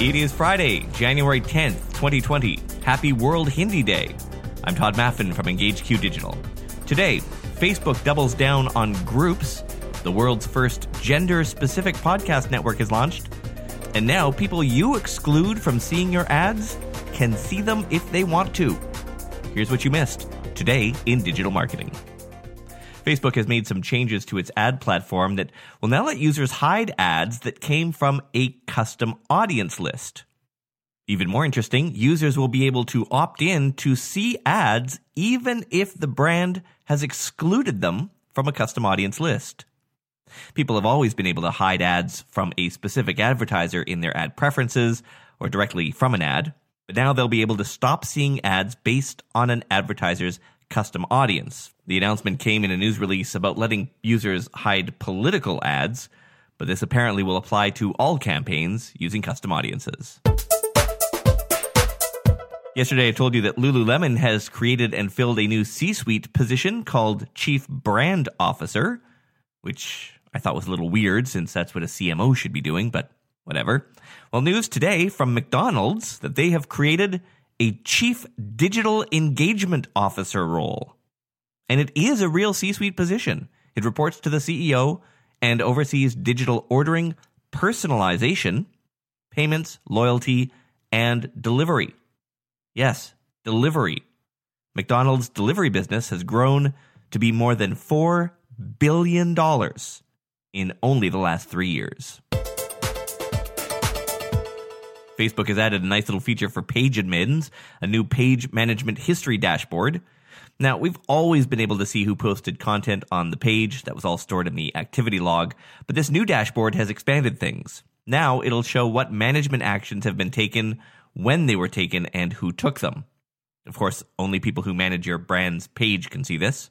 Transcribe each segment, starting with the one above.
It is Friday, January 10th, 2020. Happy World Hindi Day. I'm Todd Maffin from EngageQ Digital. Today, Facebook doubles down on groups. The world's first gender specific podcast network is launched. And now, people you exclude from seeing your ads can see them if they want to. Here's what you missed today in digital marketing. Facebook has made some changes to its ad platform that will now let users hide ads that came from a custom audience list. Even more interesting, users will be able to opt in to see ads even if the brand has excluded them from a custom audience list. People have always been able to hide ads from a specific advertiser in their ad preferences or directly from an ad, but now they'll be able to stop seeing ads based on an advertiser's custom audience. The announcement came in a news release about letting users hide political ads, but this apparently will apply to all campaigns using custom audiences. Yesterday, I told you that Lululemon has created and filled a new C suite position called Chief Brand Officer, which I thought was a little weird since that's what a CMO should be doing, but whatever. Well, news today from McDonald's that they have created a Chief Digital Engagement Officer role. And it is a real C suite position. It reports to the CEO and oversees digital ordering, personalization, payments, loyalty, and delivery. Yes, delivery. McDonald's delivery business has grown to be more than $4 billion in only the last three years. Facebook has added a nice little feature for page admins, a new page management history dashboard. Now, we've always been able to see who posted content on the page. That was all stored in the activity log. But this new dashboard has expanded things. Now it'll show what management actions have been taken, when they were taken, and who took them. Of course, only people who manage your brand's page can see this.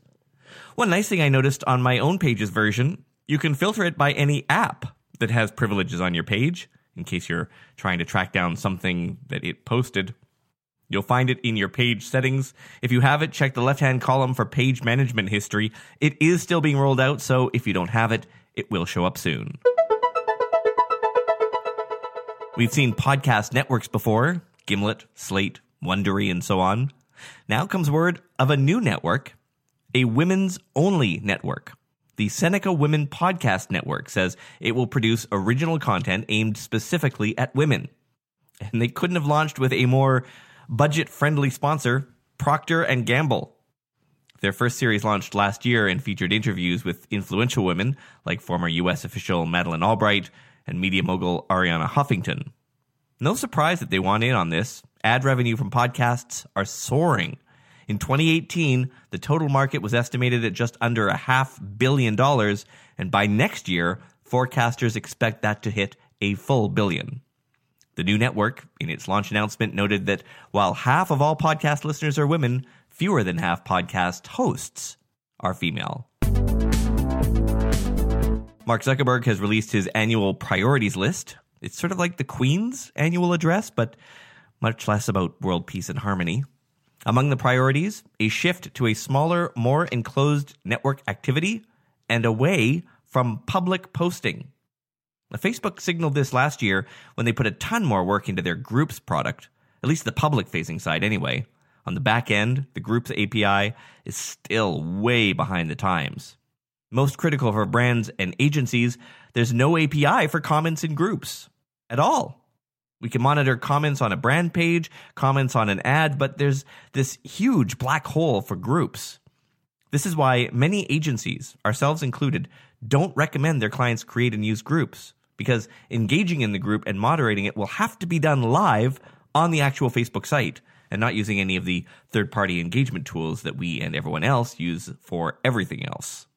One nice thing I noticed on my own page's version, you can filter it by any app that has privileges on your page in case you're trying to track down something that it posted. You'll find it in your page settings. If you have it, check the left hand column for page management history. It is still being rolled out, so if you don't have it, it will show up soon. We've seen podcast networks before Gimlet, Slate, Wondery, and so on. Now comes word of a new network, a women's only network. The Seneca Women Podcast Network says it will produce original content aimed specifically at women. And they couldn't have launched with a more budget-friendly sponsor, Procter and Gamble. Their first series launched last year and featured interviews with influential women like former US official Madeleine Albright and media mogul Arianna Huffington. No surprise that they want in on this. Ad revenue from podcasts are soaring. In 2018, the total market was estimated at just under a half billion dollars, and by next year, forecasters expect that to hit a full billion. The new network, in its launch announcement, noted that while half of all podcast listeners are women, fewer than half podcast hosts are female. Mark Zuckerberg has released his annual priorities list. It's sort of like the Queen's annual address, but much less about world peace and harmony. Among the priorities, a shift to a smaller, more enclosed network activity and away from public posting. Now, Facebook signaled this last year when they put a ton more work into their groups product, at least the public facing side anyway. On the back end, the groups API is still way behind the times. Most critical for brands and agencies, there's no API for comments in groups at all. We can monitor comments on a brand page, comments on an ad, but there's this huge black hole for groups. This is why many agencies, ourselves included, don't recommend their clients create and use groups because engaging in the group and moderating it will have to be done live on the actual Facebook site and not using any of the third party engagement tools that we and everyone else use for everything else.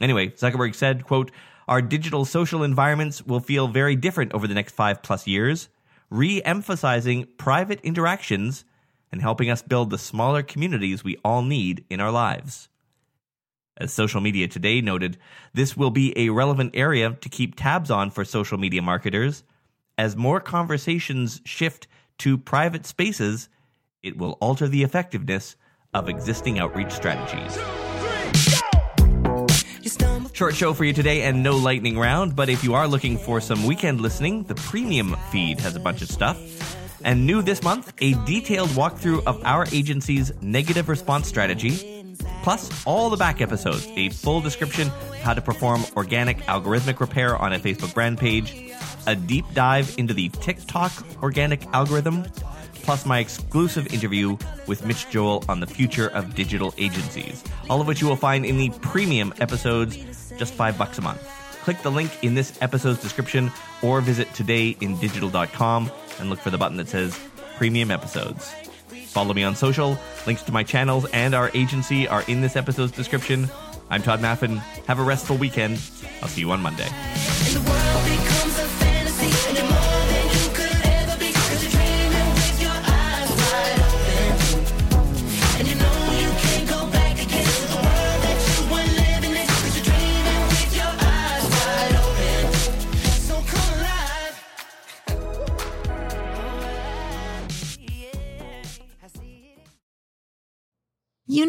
Anyway, Zuckerberg said, quote, our digital social environments will feel very different over the next five plus years re emphasizing private interactions and helping us build the smaller communities we all need in our lives. As Social Media Today noted, this will be a relevant area to keep tabs on for social media marketers. As more conversations shift to private spaces, it will alter the effectiveness of existing outreach strategies. Short show for you today and no lightning round, but if you are looking for some weekend listening, the premium feed has a bunch of stuff. And new this month, a detailed walkthrough of our agency's negative response strategy, plus all the back episodes, a full description of how to perform organic algorithmic repair on a Facebook brand page, a deep dive into the TikTok organic algorithm, plus my exclusive interview with Mitch Joel on the future of digital agencies. All of which you will find in the premium episodes, just five bucks a month. Click the link in this episode's description or visit todayindigital.com and look for the button that says premium episodes. Follow me on social. Links to my channels and our agency are in this episode's description. I'm Todd Maffin. Have a restful weekend. I'll see you on Monday.